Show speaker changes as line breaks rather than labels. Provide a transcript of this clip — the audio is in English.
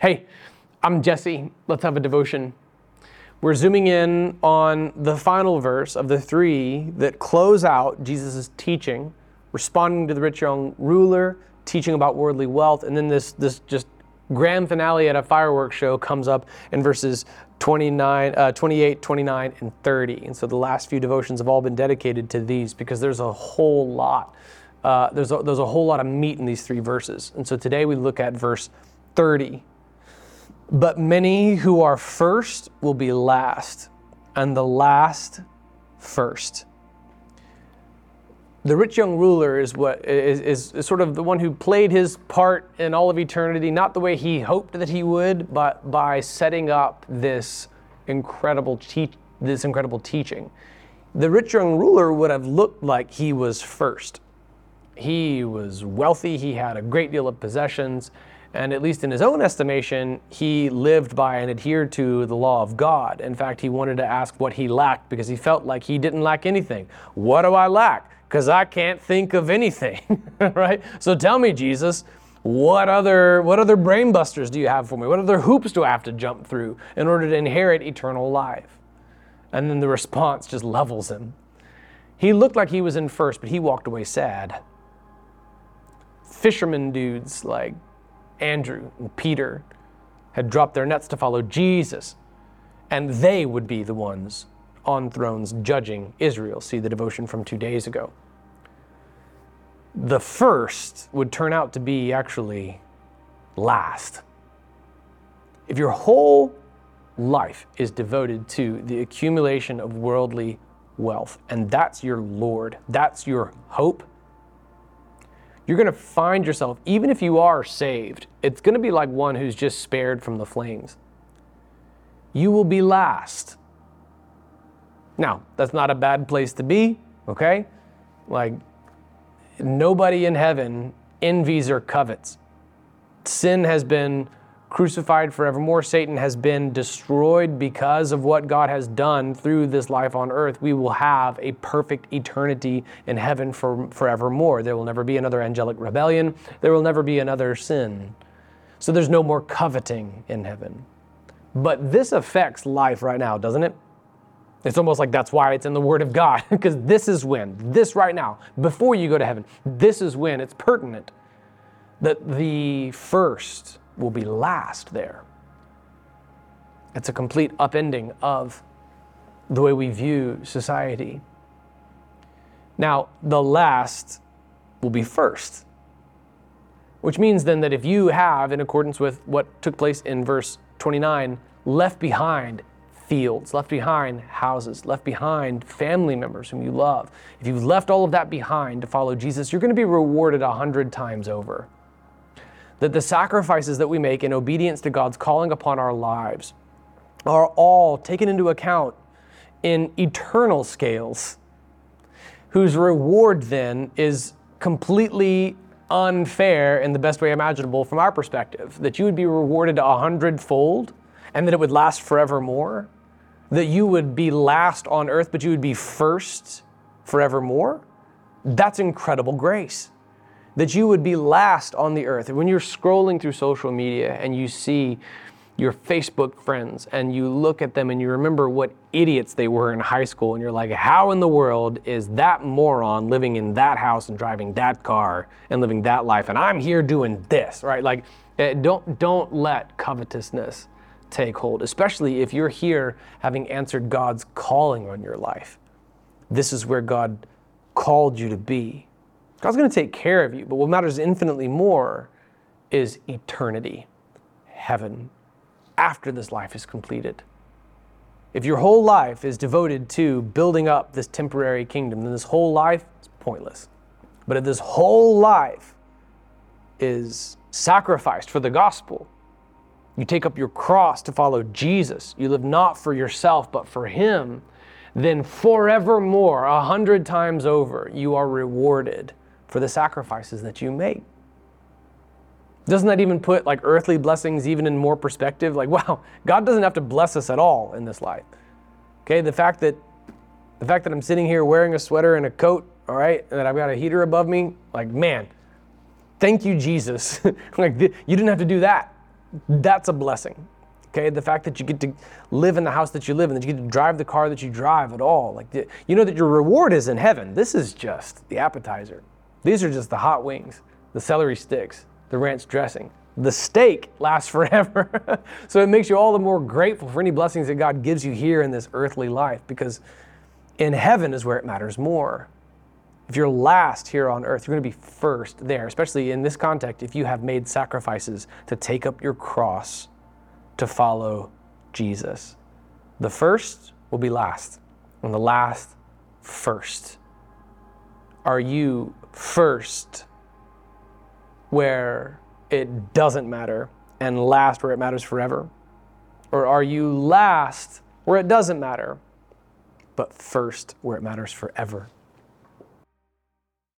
Hey, I'm Jesse. Let's have a devotion. We're zooming in on the final verse of the three that close out Jesus' teaching, responding to the rich young ruler, teaching about worldly wealth, and then this, this just grand finale at a fireworks show comes up in verses 29, uh, 28, 29, and 30. And so the last few devotions have all been dedicated to these because there's a whole lot. Uh, there's, a, there's a whole lot of meat in these three verses. And so today we look at verse 30. But many who are first will be last, and the last first. The rich young ruler is what is, is, sort of the one who played his part in all of eternity, not the way he hoped that he would, but by setting up this incredible te- this incredible teaching. The rich young ruler would have looked like he was first. He was wealthy, he had a great deal of possessions, and at least in his own estimation, he lived by and adhered to the law of God. In fact, he wanted to ask what he lacked because he felt like he didn't lack anything. What do I lack? Because I can't think of anything, right? So tell me, Jesus, what other what other brain busters do you have for me? What other hoops do I have to jump through in order to inherit eternal life? And then the response just levels him. He looked like he was in first, but he walked away sad. Fisherman dudes like Andrew and Peter had dropped their nets to follow Jesus, and they would be the ones on thrones judging Israel. See the devotion from two days ago. The first would turn out to be actually last. If your whole life is devoted to the accumulation of worldly wealth, and that's your Lord, that's your hope, you're going to find yourself, even if you are saved, it's going to be like one who's just spared from the flames. You will be last. Now, that's not a bad place to be, okay? Like, nobody in heaven envies or covets. Sin has been crucified forevermore. Satan has been destroyed because of what God has done through this life on earth. We will have a perfect eternity in heaven for forevermore. There will never be another angelic rebellion. There will never be another sin. So there's no more coveting in heaven. But this affects life right now, doesn't it? It's almost like that's why it's in the Word of God, because this is when, this right now, before you go to heaven, this is when it's pertinent that the first will be last there. It's a complete upending of the way we view society. Now, the last will be first, which means then that if you have, in accordance with what took place in verse 29, left behind fields, left behind houses, left behind family members whom you love, if you've left all of that behind to follow Jesus, you're going to be rewarded a hundred times over that the sacrifices that we make in obedience to God's calling upon our lives are all taken into account in eternal scales, whose reward then is completely unfair in the best way imaginable from our perspective. That you would be rewarded a hundredfold and that it would last forevermore. That you would be last on earth, but you would be first forevermore. That's incredible grace that you would be last on the earth. When you're scrolling through social media and you see your Facebook friends and you look at them and you remember what idiots they were in high school and you're like, how in the world is that moron living in that house and driving that car and living that life and I'm here doing this, right? Like eh, don't don't let covetousness take hold, especially if you're here having answered God's calling on your life. This is where God called you to be. God's going to take care of you, but what matters infinitely more is eternity, heaven, after this life is completed. If your whole life is devoted to building up this temporary kingdom, then this whole life is pointless. But if this whole life is sacrificed for the gospel, you take up your cross to follow Jesus, you live not for yourself, but for Him, then forevermore, a hundred times over, you are rewarded for the sacrifices that you make. Doesn't that even put like earthly blessings even in more perspective? Like, wow, God doesn't have to bless us at all in this life. Okay, the fact that the fact that I'm sitting here wearing a sweater and a coat, all right, and that I've got a heater above me, like, man, thank you, Jesus. like, you didn't have to do that. that's a blessing. Okay, the fact that you get to live in the house that you live in, that you get to drive the car that you drive at all, like the, you know that your reward is in heaven. This is just the appetizer. These are just the hot wings, the celery sticks, the ranch dressing. The steak lasts forever. so it makes you all the more grateful for any blessings that God gives you here in this earthly life because in heaven is where it matters more. If you're last here on earth, you're going to be first there, especially in this context if you have made sacrifices to take up your cross to follow Jesus. The first will be last, and the last first. Are you first where it doesn't matter and last where it matters forever? Or are you last where it doesn't matter, but first where it matters forever?